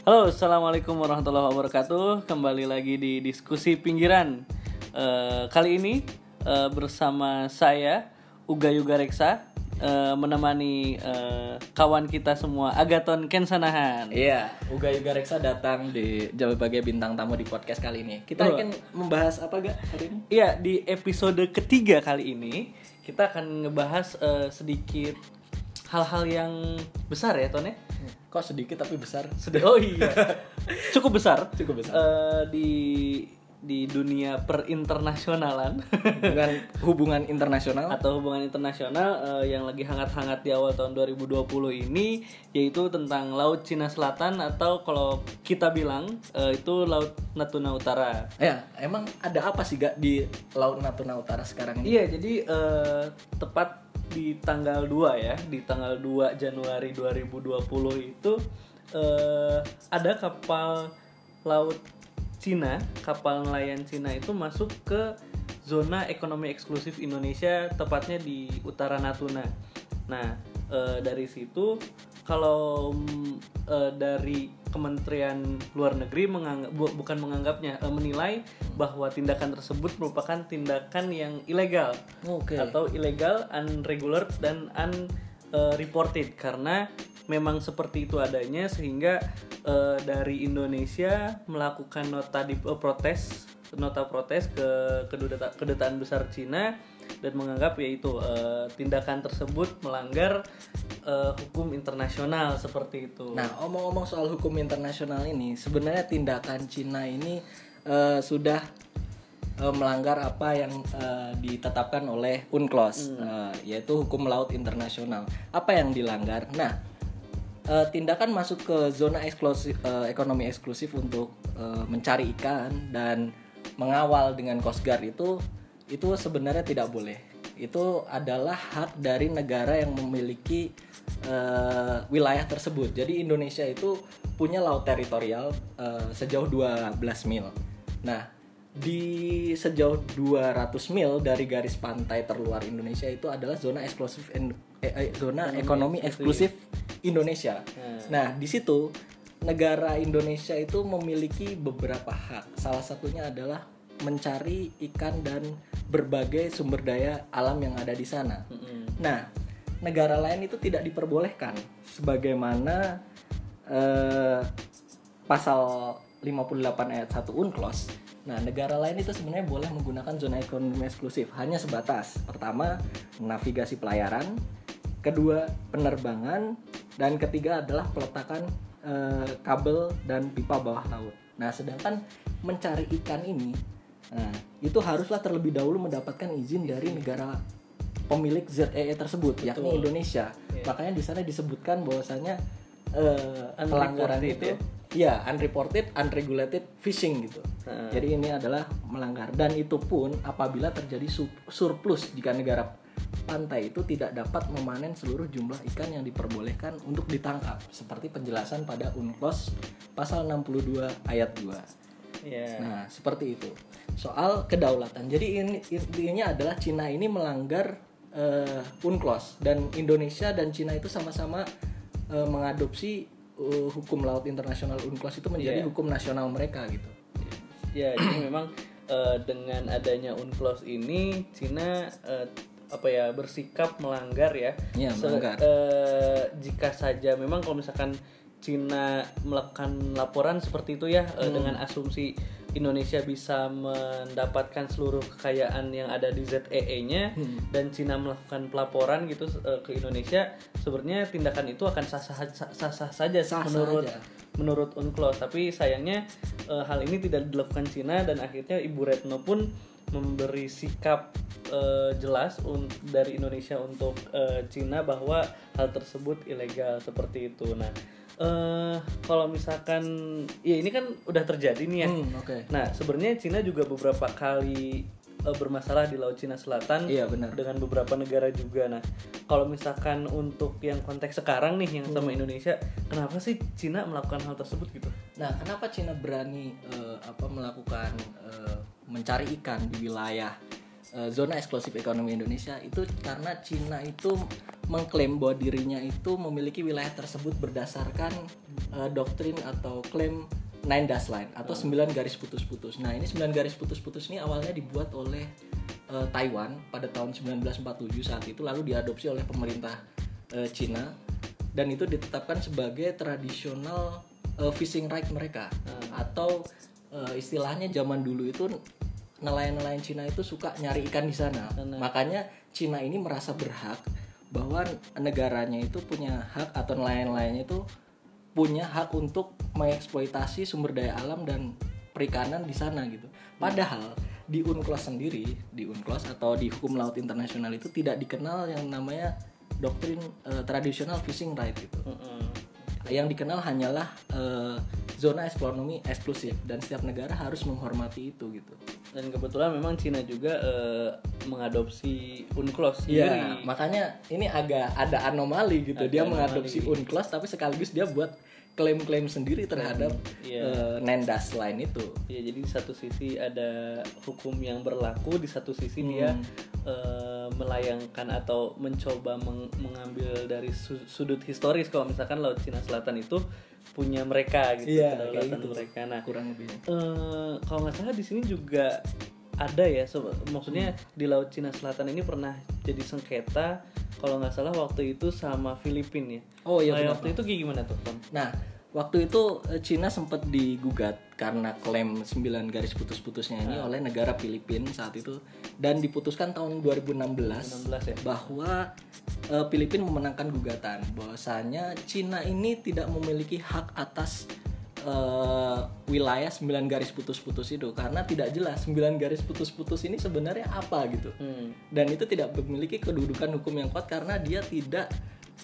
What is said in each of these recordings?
Halo, assalamualaikum warahmatullahi wabarakatuh. Kembali lagi di diskusi pinggiran. Eh, kali ini eh, bersama saya Uga Yuga Reksa eh, menemani eh, kawan kita semua Agaton Kensanahan. Iya, Uga Yuga Reksa datang di sebagai bintang tamu di podcast kali ini. Kita akan membahas apa gak hari ini? Iya, di episode ketiga kali ini kita akan ngebahas eh, sedikit hal-hal yang besar ya, Ton ya. Kok sedikit tapi besar? Sedi- oh iya, cukup besar. Cukup besar. Eh, di di dunia perinternasionalan Dengan hubungan internasional. atau hubungan internasional eh, yang lagi hangat-hangat di awal tahun 2020 ini yaitu tentang Laut Cina Selatan atau kalau kita bilang eh, itu Laut Natuna Utara. Ya, emang ada apa sih gak di Laut Natuna Utara sekarang ini? Iya, jadi eh, tepat di tanggal 2 ya, di tanggal 2 Januari 2020 itu eh, ada kapal laut Cina, kapal nelayan Cina itu masuk ke zona ekonomi eksklusif Indonesia, tepatnya di utara Natuna. Nah, eh, dari situ kalau eh, dari Kementerian Luar Negeri menganggap bu- bukan menganggapnya eh, menilai bahwa tindakan tersebut merupakan tindakan yang ilegal Oke. atau ilegal, unregular dan unreported karena memang seperti itu adanya sehingga eh, dari Indonesia melakukan nota di eh, protes nota protes ke keduta- kedutaan besar Cina dan menganggap yaitu eh, tindakan tersebut melanggar eh, hukum internasional seperti itu. Nah, omong-omong soal hukum internasional ini, sebenarnya tindakan Cina ini eh, sudah eh, melanggar apa yang eh, ditetapkan oleh UNCLOS, eh, yaitu hukum laut internasional. Apa yang dilanggar? Nah, eh, tindakan masuk ke zona eksklusif eh, ekonomi eksklusif untuk eh, mencari ikan dan mengawal dengan Coast Guard itu itu sebenarnya tidak boleh. Itu adalah hak dari negara yang memiliki eh, wilayah tersebut. Jadi Indonesia itu punya laut teritorial eh, sejauh 12 mil. Nah, di sejauh 200 mil dari garis pantai terluar Indonesia itu adalah zona eksklusif en- eh, eh, zona ekonomi eksklusif Indonesia. Nah, di situ negara Indonesia itu memiliki beberapa hak. Salah satunya adalah mencari ikan dan berbagai sumber daya alam yang ada di sana. Mm-mm. Nah, negara lain itu tidak diperbolehkan sebagaimana eh, pasal 58 ayat 1 UNCLOS. Nah, negara lain itu sebenarnya boleh menggunakan zona ekonomi eksklusif hanya sebatas pertama navigasi pelayaran, kedua penerbangan, dan ketiga adalah peletakan eh, kabel dan pipa bawah laut. Nah, sedangkan mencari ikan ini, nah, itu haruslah terlebih dahulu mendapatkan izin dari negara pemilik ZEE tersebut, yakni Indonesia. Makanya di sana disebutkan bahwasanya eh, pelanggaran Unreported itu ya? unreported, unregulated fishing gitu. Jadi ini adalah melanggar dan itu pun apabila terjadi su- surplus jika negara pantai itu tidak dapat memanen seluruh jumlah ikan yang diperbolehkan untuk ditangkap seperti penjelasan pada UNCLOS pasal 62 ayat 2. Iya. Nah, seperti itu. Soal kedaulatan. Jadi ini intinya adalah Cina ini melanggar eh, UNCLOS dan Indonesia dan Cina itu sama-sama eh, mengadopsi eh, hukum laut internasional UNCLOS itu menjadi Iya. hukum nasional mereka gitu. Ya, jadi memang eh, dengan adanya UNCLOS ini Cina eh, apa ya bersikap melanggar ya. Iya, melanggar. eh, jika saja memang kalau misalkan Cina melakukan laporan seperti itu ya eh, Hmm. dengan asumsi Indonesia bisa mendapatkan seluruh kekayaan yang ada di ZEE-nya Hmm. dan Cina melakukan pelaporan gitu eh, ke Indonesia, sebenarnya tindakan itu akan sah-sah sah-sah saja Sah-sah menurut aja. menurut UNCLOS tapi sayangnya eh, hal ini tidak dilakukan Cina dan akhirnya Ibu Retno pun memberi sikap eh, jelas un- dari Indonesia untuk eh, Cina bahwa hal tersebut ilegal seperti itu. Nah, eh kalau misalkan ya ini kan udah terjadi nih ya. Hmm, oke. Nah, sebenarnya Cina juga beberapa kali eh, bermasalah di Laut Cina Selatan Iya, benar. dengan beberapa negara juga. Nah, kalau misalkan untuk yang konteks sekarang nih yang Hmm. sama Indonesia, kenapa sih Cina melakukan hal tersebut gitu? Nah, kenapa Cina berani eh, apa melakukan eh, mencari ikan di wilayah eh, zona eksklusif ekonomi Indonesia itu karena Cina itu mengklaim bahwa dirinya itu memiliki wilayah tersebut berdasarkan eh, doktrin atau klaim Nine Dash Line atau sembilan garis putus-putus. Nah, ini sembilan garis putus-putus ini awalnya dibuat oleh eh, Taiwan pada tahun 1947 saat itu lalu diadopsi oleh pemerintah eh, Cina dan itu ditetapkan sebagai tradisional eh, fishing right mereka atau eh, istilahnya zaman dulu itu nelayan-nelayan Cina itu suka nyari ikan di sana. Makanya Cina ini merasa berhak bahwa negaranya itu punya hak atau nelayan-nelayannya itu punya hak untuk mengeksploitasi sumber daya alam dan perikanan di sana gitu. Padahal di UNCLOS sendiri, di UNCLOS atau di hukum laut internasional itu tidak dikenal yang namanya doktrin eh, tradisional fishing right gitu. Yang dikenal hanyalah eh, zona ekonomi eksklusif dan setiap negara harus menghormati itu gitu. Dan kebetulan memang Cina juga eh, mengadopsi UNCLOS Iya, makanya ini agak ada anomali gitu. dia mengadopsi UNCLOS tapi sekaligus dia buat klaim-klaim sendiri terhadap Iya. eh, Nendas lain itu. Ya jadi di satu sisi ada hukum yang berlaku, di satu sisi dia Eh, melayangkan atau mencoba meng- mengambil dari su- sudut historis kalau misalkan Laut Cina Selatan itu punya mereka gitu, Iya, kedaulatan gitu. mereka. Nah, Kurang lebih. eh, kalau nggak salah di sini juga ada ya, so- maksudnya Hmm. di Laut Cina Selatan ini pernah jadi sengketa kalau nggak salah waktu itu sama Filipina ya. Oh iya Nah, benar. waktu itu kayak gimana tuh, Tom? Nah, waktu itu eh, Cina sempat digugat karena klaim 9 garis putus-putusnya ini oleh negara Filipina saat itu dan diputuskan tahun 2016 16 ya. bahwa eh, Filipina memenangkan gugatan bahwasanya Cina ini tidak memiliki hak atas eh, wilayah 9 garis putus-putus itu karena tidak jelas 9 garis putus-putus ini sebenarnya apa gitu. Hmm. Dan itu tidak memiliki kedudukan hukum yang kuat karena dia tidak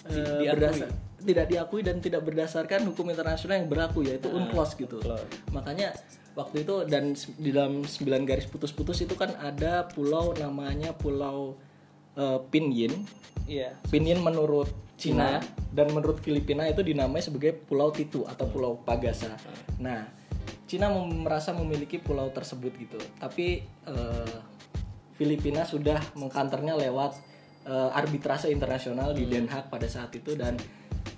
diakui. berdasar tidak diakui dan tidak berdasarkan hukum internasional yang berlaku yaitu UNCLOS gitu. UNCLOS. Makanya waktu itu dan di dalam 9 garis putus-putus itu kan ada pulau namanya Pulau eh, Pinyin. Iya. Pinyin menurut Cina dan menurut Filipina itu dinamai sebagai Pulau Titu atau Pulau Pagasa. Nah, Cina mem- merasa memiliki pulau tersebut gitu. Tapi eh, Filipina sudah mengkanternya lewat eh, arbitrase internasional di Den Haag pada saat itu dan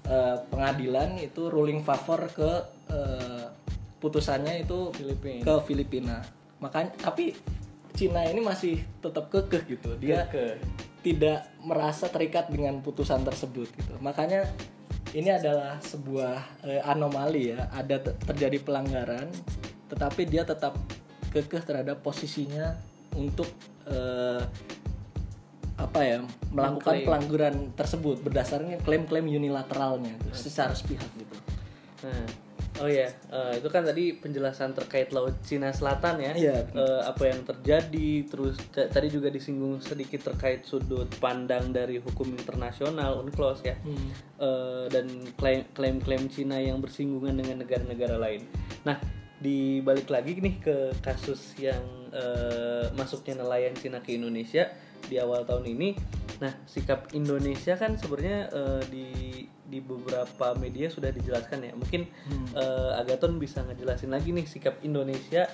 eh, pengadilan itu ruling favor ke eh, putusannya itu Filipina. ke Filipina. Makanya tapi Cina ini masih tetap kekeh gitu. Dia Ke tidak merasa terikat dengan putusan tersebut gitu. Makanya ini adalah sebuah eh, anomali ya. Ada te- terjadi pelanggaran, tetapi dia tetap kekeh terhadap posisinya untuk eh, apa ya melakukan Mengklaim. pelanggaran tersebut berdasarkan klaim-klaim unilateralnya gitu, secara sepihak gitu. Nah, oh ya, eh, itu kan tadi penjelasan terkait Laut Cina Selatan ya. Iya, Eh, apa yang terjadi, terus tadi juga disinggung sedikit terkait sudut pandang dari hukum internasional UNCLOS ya. Eh, dan klaim- klaim-klaim Cina yang bersinggungan dengan negara-negara lain. Nah, dibalik lagi nih ke kasus yang eh, masuknya nelayan Cina ke Indonesia di awal tahun ini. Nah, sikap Indonesia kan sebenarnya eh, di di beberapa media sudah dijelaskan ya. Mungkin eh, Agaton bisa ngejelasin lagi nih sikap Indonesia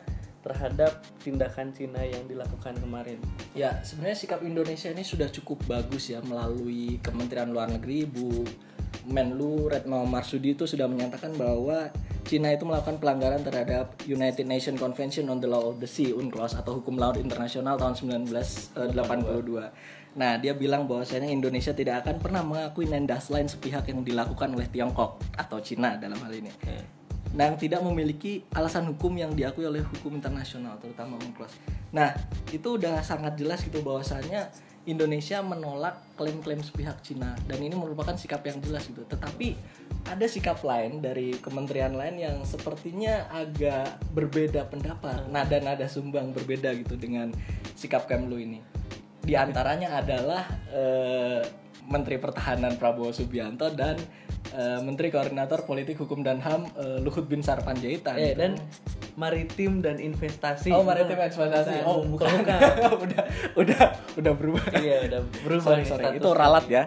terhadap tindakan Cina yang dilakukan kemarin. Ya, sebenarnya sikap Indonesia ini sudah cukup bagus ya melalui Kementerian Luar Negeri Bu Menlu Retno Marsudi itu sudah menyatakan bahwa Cina itu melakukan pelanggaran terhadap United Nations Convention on the Law of the Sea UNCLOS atau Hukum Laut Internasional tahun 1982. Nah, dia bilang bahwasanya Indonesia tidak akan pernah mengakui Nendas lain sepihak yang dilakukan oleh Tiongkok atau Cina dalam hal ini nah, yang tidak memiliki alasan hukum yang diakui oleh hukum internasional terutama UNCLOS. Nah, itu udah sangat jelas gitu bahwasannya Indonesia menolak klaim-klaim sepihak Cina dan ini merupakan sikap yang jelas gitu. Tetapi ada sikap lain dari kementerian lain yang sepertinya agak berbeda pendapat. Nada-nada sumbang berbeda gitu dengan sikap Kemlu ini. Di antaranya adalah eh, Menteri Pertahanan Prabowo Subianto dan eh, Menteri Koordinator Politik Hukum dan HAM eh, Luhut Bin Sarpanjaitan. Eh, dan maritim dan investasi. Oh, maritim eksploitasi. Bukan, Oh, bukan. bukan. udah udah udah berubah. Iya, udah berubah sorry, sorry. Itu ralat ya.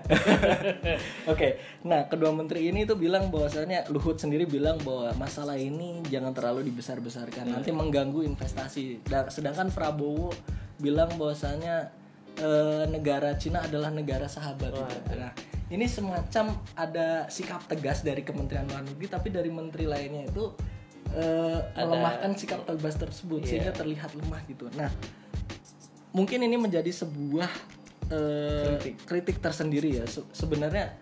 Oke. Nah, kedua menteri ini tuh bilang bahwasannya Luhut sendiri bilang bahwa masalah ini jangan terlalu dibesar-besarkan. Nanti mengganggu investasi. Dan sedangkan Prabowo bilang bahwasannya eh, negara Cina adalah negara sahabat. gitu. Nah, ini semacam ada sikap tegas dari Kementerian Luar Negeri tapi dari menteri lainnya itu eh, melemahkan sikap tegas tersebut Iya. sehingga terlihat lemah gitu. Nah, mungkin ini menjadi sebuah eh, Kritik. kritik tersendiri ya. Se- sebenarnya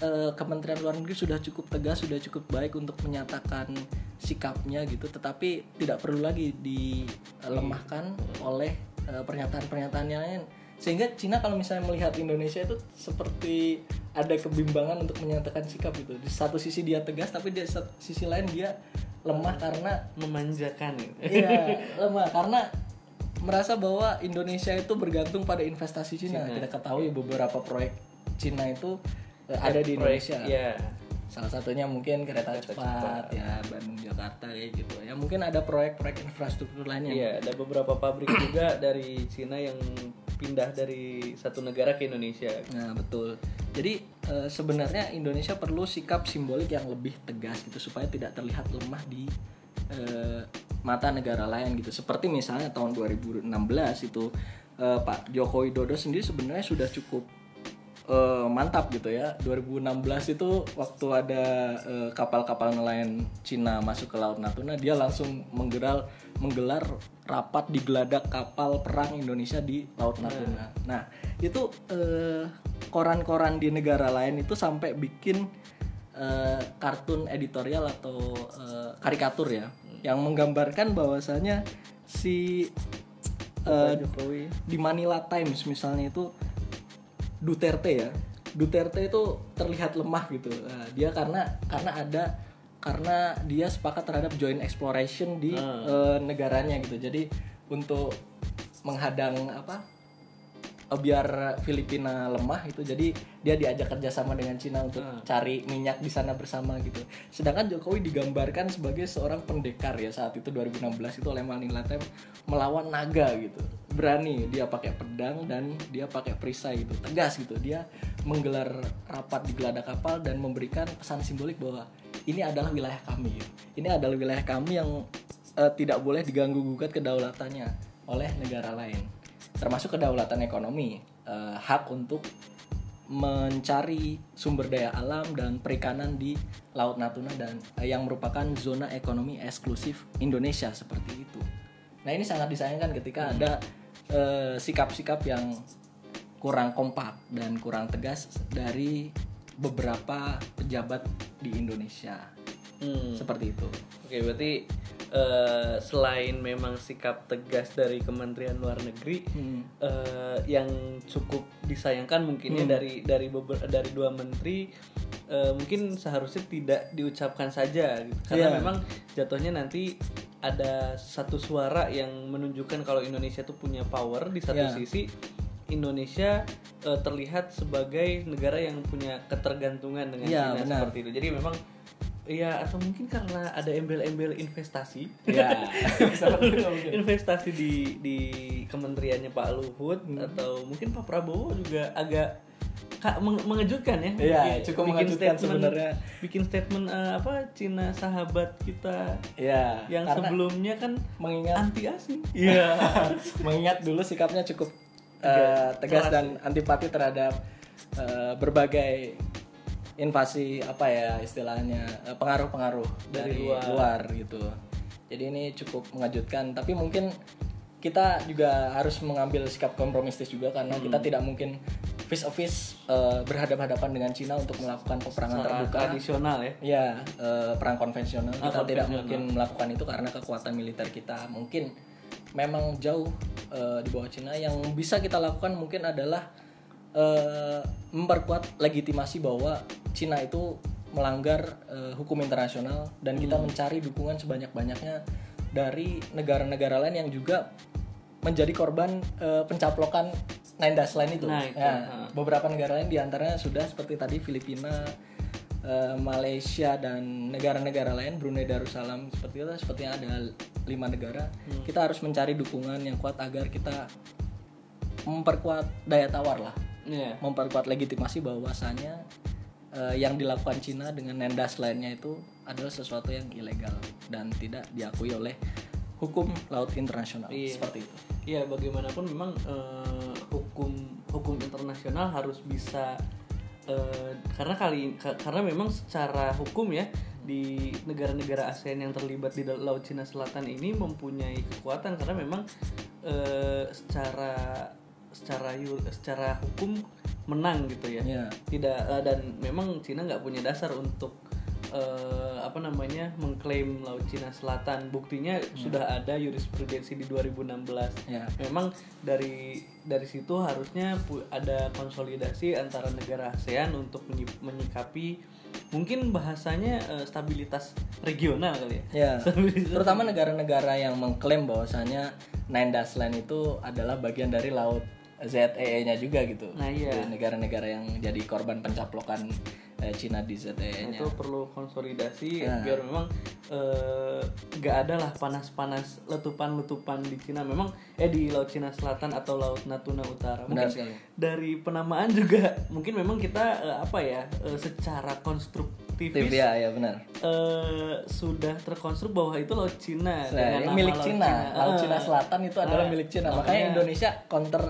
eh, Kementerian Luar Negeri sudah cukup tegas, sudah cukup baik untuk menyatakan sikapnya gitu, tetapi tidak perlu lagi dilemahkan oleh eh, pernyataan-pernyataan yang lain. Sehingga Cina kalau misalnya melihat Indonesia itu seperti ada kebimbangan untuk menyatakan sikap gitu. Di satu sisi dia tegas, tapi di sat- sisi lain dia lemah karena memanjakan ya. Iya, lemah karena merasa bahwa Indonesia itu bergantung pada investasi Cina. Cina. Kita ketahui beberapa proyek Cina itu eh, ada di Proyek- Indonesia. Iya. Salah satunya mungkin kereta, cepat, ya Bandung Jakarta kayak gitu. Ya mungkin ada proyek-proyek infrastruktur lainnya. Iya, ada beberapa pabrik juga dari Cina yang pindah dari satu negara ke Indonesia. Nah betul. Jadi eh, sebenarnya Indonesia perlu sikap simbolik yang lebih tegas gitu supaya tidak terlihat lemah di eh, mata negara lain gitu. Seperti misalnya tahun 2016 itu eh, Pak Joko Widodo sendiri sebenarnya sudah cukup eh, mantap gitu ya. 2016 itu waktu ada eh, kapal-kapal nelayan Cina masuk ke Laut Natuna, dia langsung menggelar menggelar rapat di geladak kapal perang Indonesia di Laut Natuna. Nah, itu eh, koran-koran di negara lain itu sampai bikin eh, kartun editorial atau eh, karikatur ya yang menggambarkan bahwasanya si Jokowi. di Manila Times misalnya itu Duterte ya. Duterte itu terlihat lemah gitu. Nah, dia karena karena ada karena dia sepakat terhadap joint exploration di eh, negaranya gitu. Jadi untuk menghadang apa biar Filipina lemah itu jadi dia diajak kerjasama dengan Cina untuk cari minyak di sana bersama gitu. Sedangkan Jokowi digambarkan sebagai seorang pendekar ya saat itu 2016 itu oleh Manila Times melawan naga gitu. Berani dia pakai pedang dan dia pakai perisai gitu tegas gitu. Dia menggelar rapat di geladak kapal dan memberikan pesan simbolik bahwa ini adalah wilayah kami gitu. ini adalah wilayah kami yang eh, tidak boleh diganggu gugat kedaulatannya oleh negara lain termasuk kedaulatan ekonomi eh, hak untuk mencari sumber daya alam dan perikanan di Laut Natuna dan eh, yang merupakan zona ekonomi eksklusif Indonesia seperti itu. Nah ini sangat disayangkan ketika ada eh, sikap-sikap yang kurang kompak dan kurang tegas dari beberapa pejabat di Indonesia Hmm. seperti itu. Oke, berarti eh, selain memang sikap tegas dari Kementerian Luar Negeri Hmm. eh, yang cukup disayangkan mungkinnya dari dari beber- dari dua menteri eh, mungkin seharusnya tidak diucapkan saja gitu. karena Iya. memang jatuhnya nanti ada satu suara yang menunjukkan kalau Indonesia tuh punya power di satu Iya. sisi Indonesia eh, terlihat sebagai negara yang punya ketergantungan dengan Iya, Cina benar. seperti itu jadi memang Iya atau mungkin karena ada embel-embel investasi Ya, itu mungkin. investasi di di kementeriannya Pak Luhut Hmm. atau mungkin Pak Prabowo juga agak ka- meng- mengejutkan ya Iya, Bikin- cukup bikin mengejutkan statement- sebenarnya. bikin statement eh, apa Cina sahabat kita Ya, yang sebelumnya kan mengingat anti asing iya mengingat dulu sikapnya cukup uh, tegas keras dan antipati terhadap uh, berbagai invasi apa ya istilahnya uh, pengaruh-pengaruh Dari dari, luar. luar. gitu. Jadi ini cukup mengejutkan. Tapi mungkin kita juga harus mengambil sikap kompromistis juga karena kita Hmm. tidak mungkin face to face uh, berhadapan-hadapan dengan Cina untuk melakukan peperangan Secara terbuka. tradisional ya Ya, eh, perang konvensional Ah, kita tidak mungkin melakukan itu karena kekuatan militer kita mungkin memang jauh eh, di bawah Cina. Yang bisa kita lakukan mungkin adalah eh, memperkuat legitimasi bahwa Cina itu melanggar eh, hukum internasional dan kita Hmm. mencari dukungan sebanyak-banyaknya dari negara-negara lain yang juga menjadi korban eh, pencaplokan Nine Dash Line itu. Nah, itu, Ya, beberapa negara lain di antaranya sudah seperti tadi Filipina, eh, Malaysia dan negara-negara lain Brunei Darussalam seperti itu sepertinya ada lima negara Hmm. kita harus mencari dukungan yang kuat agar kita memperkuat daya tawar lah Iya. memperkuat legitimasi bahwasanya eh, yang dilakukan Cina dengan nendas lainnya itu adalah sesuatu yang ilegal dan tidak diakui oleh hukum laut internasional Iya. seperti itu Iya bagaimanapun memang eh, hukum hukum internasional harus bisa eh, karena kali ka- karena memang secara hukum ya di negara-negara ASEAN yang terlibat di Laut Cina Selatan ini mempunyai kekuatan karena memang eh, secara secara secara hukum menang gitu ya. Ya. tidak eh, dan memang Cina nggak punya dasar untuk eh, apa namanya mengklaim Laut Cina Selatan. Buktinya sudah ada jurisprudensi di 2016 Ya. memang dari dari situ harusnya ada konsolidasi antara negara ASEAN untuk menyi- menyikapi mungkin bahasanya eh, stabilitas regional kali ya. Stabilitas- terutama negara-negara yang mengklaim bahwasanya Nine Dash Line itu adalah bagian dari laut ZEE-nya juga gitu. Nah, iya. Negara-negara yang jadi korban pencaplokan eh, Cina di ZEE-nya. itu perlu konsolidasi Ya. biar memang eh, nggak ada lah panas-panas letupan-letupan di Cina memang eh di Laut Cina Selatan atau Laut Natuna Utara Benar mungkin sekali. dari penamaan juga mungkin memang kita eh, apa ya eh, secara konstruktivis ya, ya benar. eh, sudah terkonstruk bahwa itu Laut Cina Nah, dengan milik Laut Cina, Laut Ah. Cina Selatan itu adalah Nah, milik Cina. Makanya Indonesia counter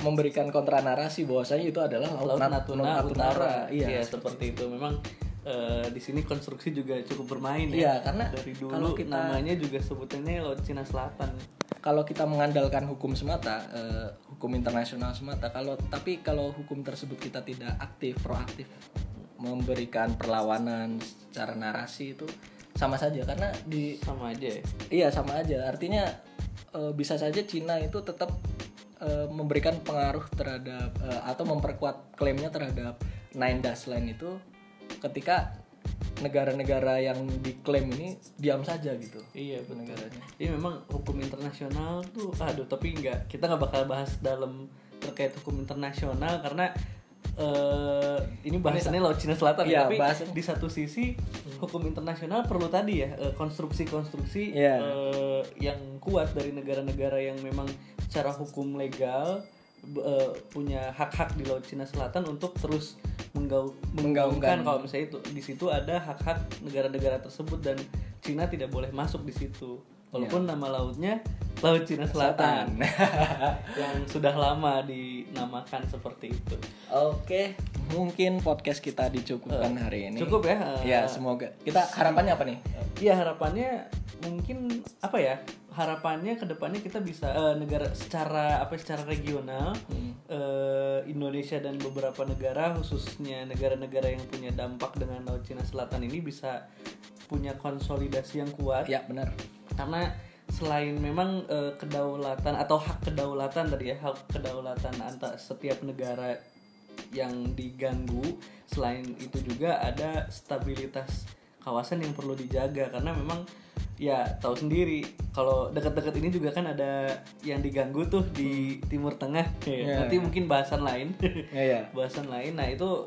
memberikan kontra narasi bahwasanya itu adalah Laut, Laut Nat- Natuna, Utara. Iya. seperti itu. Memang eh, di sini konstruksi juga cukup bermain ya. Iya, karena dari dulu kalau kita- namanya juga sebutannya Laut Cina Selatan. kalau kita mengandalkan hukum semata, eh, hukum internasional semata, kalau tapi kalau hukum tersebut kita tidak aktif, proaktif, memberikan perlawanan secara narasi itu sama saja karena di Sama aja ya. iya sama aja. Artinya eh, bisa saja Cina itu tetap eh, memberikan pengaruh terhadap eh, atau memperkuat klaimnya terhadap Nine Dash Line itu ketika negara-negara yang diklaim ini diam saja gitu. Iya betul. Negaranya. Jadi memang hukum internasional tuh, aduh tapi nggak kita nggak bakal bahas dalam terkait hukum internasional karena eh ini bahasannya Laut Cina Selatan Iya, ya, tapi bahasan- di satu sisi hukum internasional perlu tadi ya eh, konstruksi-konstruksi Iya. eh, yang kuat dari negara-negara yang memang secara hukum legal eh, punya hak-hak di Laut Cina Selatan untuk terus menggau- menggaungkan. Kalau misalnya itu di situ ada hak-hak negara-negara tersebut dan Cina tidak boleh masuk di situ walaupun nama lautnya Laut Cina Selatan yang sudah lama dinamakan seperti itu Oke, mungkin podcast kita dicukupkan hari ini. cukup ya eh, Ya, semoga. Kita harapannya apa nih? Iya harapannya mungkin apa ya harapannya ke depannya kita bisa eh, negara secara apa secara regional eh, Indonesia dan beberapa negara khususnya negara-negara yang punya dampak dengan Laut Cina Selatan ini bisa punya konsolidasi yang kuat Ya, benar. Karena selain memang eh, kedaulatan atau hak kedaulatan tadi ya hak kedaulatan antar setiap negara yang diganggu selain itu juga ada stabilitas kawasan yang perlu dijaga. Karena memang ya tahu sendiri kalau dekat-dekat ini juga kan ada yang diganggu tuh di Timur Tengah. Ya, nanti mungkin bahasan lain. Ya, ya. bahasan lain. Nah itu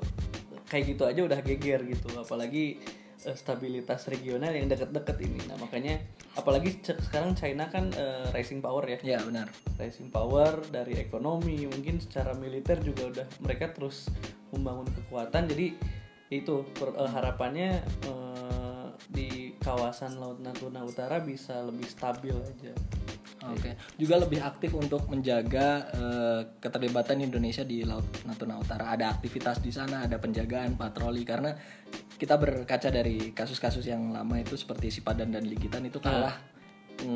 kayak gitu aja udah geger gitu. Apalagi eh, stabilitas regional yang deket-deket ini nah makanya apalagi sekarang China kan eh, rising power ya Ya, benar. rising power dari ekonomi mungkin secara militer juga udah mereka terus membangun kekuatan jadi itu per- eh, harapannya eh, di kawasan Laut Natuna Utara bisa lebih stabil aja Oke. Juga lebih aktif untuk menjaga eh, keterlibatan Indonesia di Laut Natuna Utara. Ada aktivitas di sana, ada penjagaan, patroli karena kita berkaca dari kasus-kasus yang lama itu seperti Sipadan dan Ligitan itu kalah 16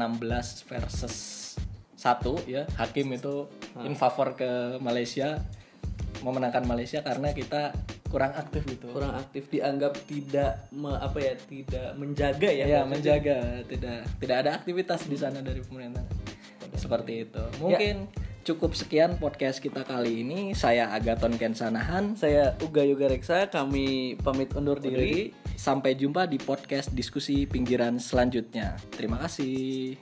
versus satu ya. Hakim itu in favor ke Malaysia memenangkan Malaysia karena kita kurang aktif gitu. kurang aktif dianggap tidak me- apa ya tidak menjaga ya Ya, menjaga tidak tidak ada aktivitas di sana dari pemerintah. Seperti itu. Mungkin cukup sekian podcast kita kali ini. Saya Agaton Kensanahan. saya Uga Yoga Reksa kami pamit undur diri Sampai jumpa di podcast diskusi pinggiran selanjutnya. Terima kasih.